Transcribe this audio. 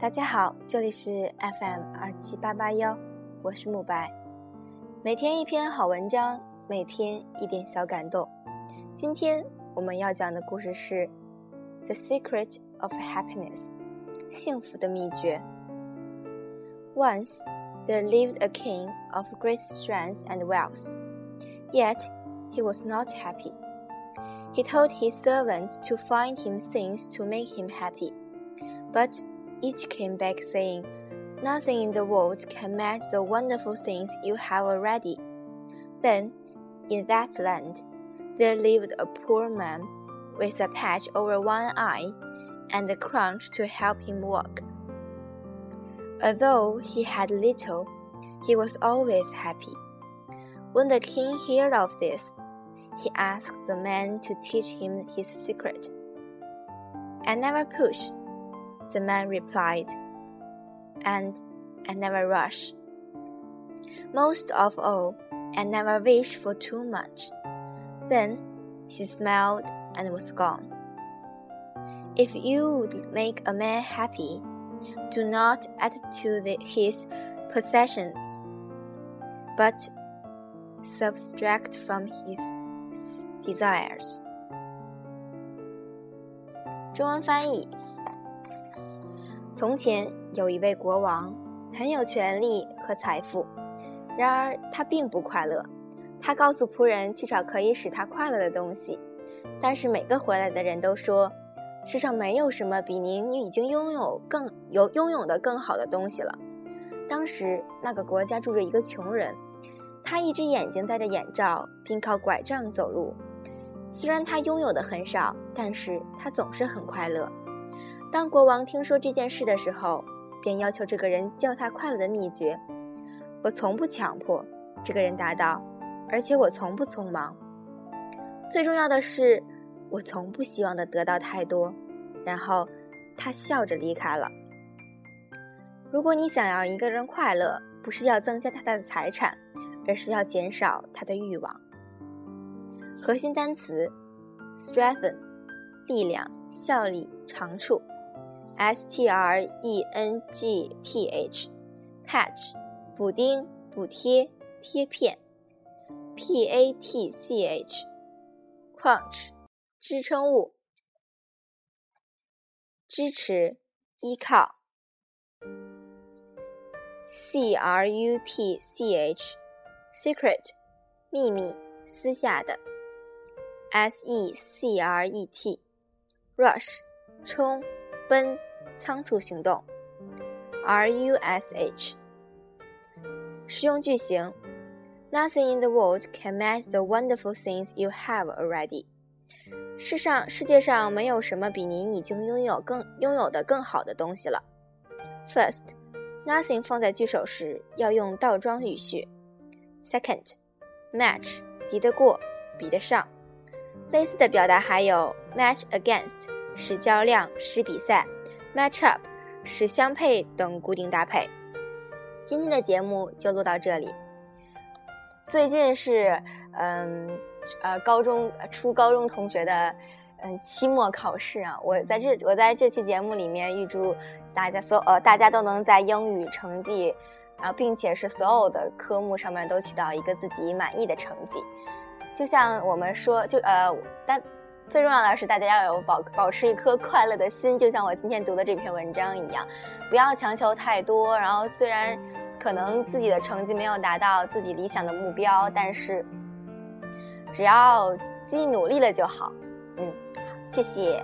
大家好，这里是 FM 二七八八幺，我是慕白。每天一篇好文章，每天一点小感动。今天我们要讲的故事是《The Secret of Happiness》，幸福的秘诀。Once there lived a king of great strength and wealth, yet he was not happy. He told his servants to find him things to make him happy, but each came back saying, Nothing in the world can match the wonderful things you have already. Then, in that land, there lived a poor man with a patch over one eye and a crutch to help him walk. Although he had little, he was always happy. When the king heard of this, he asked the man to teach him his secret. I never push, the man replied, and I never rush. Most of all, I never wish for too much. Then he smiled and was gone. If you would make a man happy, do not add to the, his possessions, but subtract from his desires. 中文翻译： 从前有一位国王，很有权力和财富，然而他并不快乐。他告诉仆人去找可以使他快乐的东西，但是每个回来的人都说，世上没有什么比您已经拥有更有拥有的更好的东西了。当时那个国家住着一个穷人。他一只眼睛戴着眼罩，并靠拐杖走路。虽然他拥有的很少，但是他总是很快乐。当国王听说这件事的时候，便要求这个人教他快乐的秘诀。我从不强迫，这个人答道，而且我从不匆忙。最重要的是，我从不希望的得到太多。然后，他笑着离开了。如果你想要一个人快乐，不是要增加他的财产。而是要减少他的欲望。核心单词：strengthen，力量、效力、长处；s t r e n g t h，patch，补丁、补贴、贴片；p a t c h，crunch，支撑物、支持、依靠；c r u t c h。secret，秘密，私下的。s e c r e t，rush，冲，奔，仓促行动。r u s h，实用句型。Nothing in the world can match the wonderful things you have already。世上世界上没有什么比您已经拥有更拥有的更好的东西了。First，nothing 放在句首时要用倒装语序。Second, match 敌得过，比得上。类似的表达还有 match against 使较量，使比赛；match up 使相配等固定搭配。今天的节目就录到这里。最近是嗯呃高中初高中同学的嗯期末考试啊，我在这我在这期节目里面预祝大家所呃大家都能在英语成绩。啊，并且是所有的科目上面都取到一个自己满意的成绩，就像我们说，就呃，但最重要的是大家要有保保持一颗快乐的心，就像我今天读的这篇文章一样，不要强求太多。然后，虽然可能自己的成绩没有达到自己理想的目标，但是只要自己努力了就好。嗯，谢谢。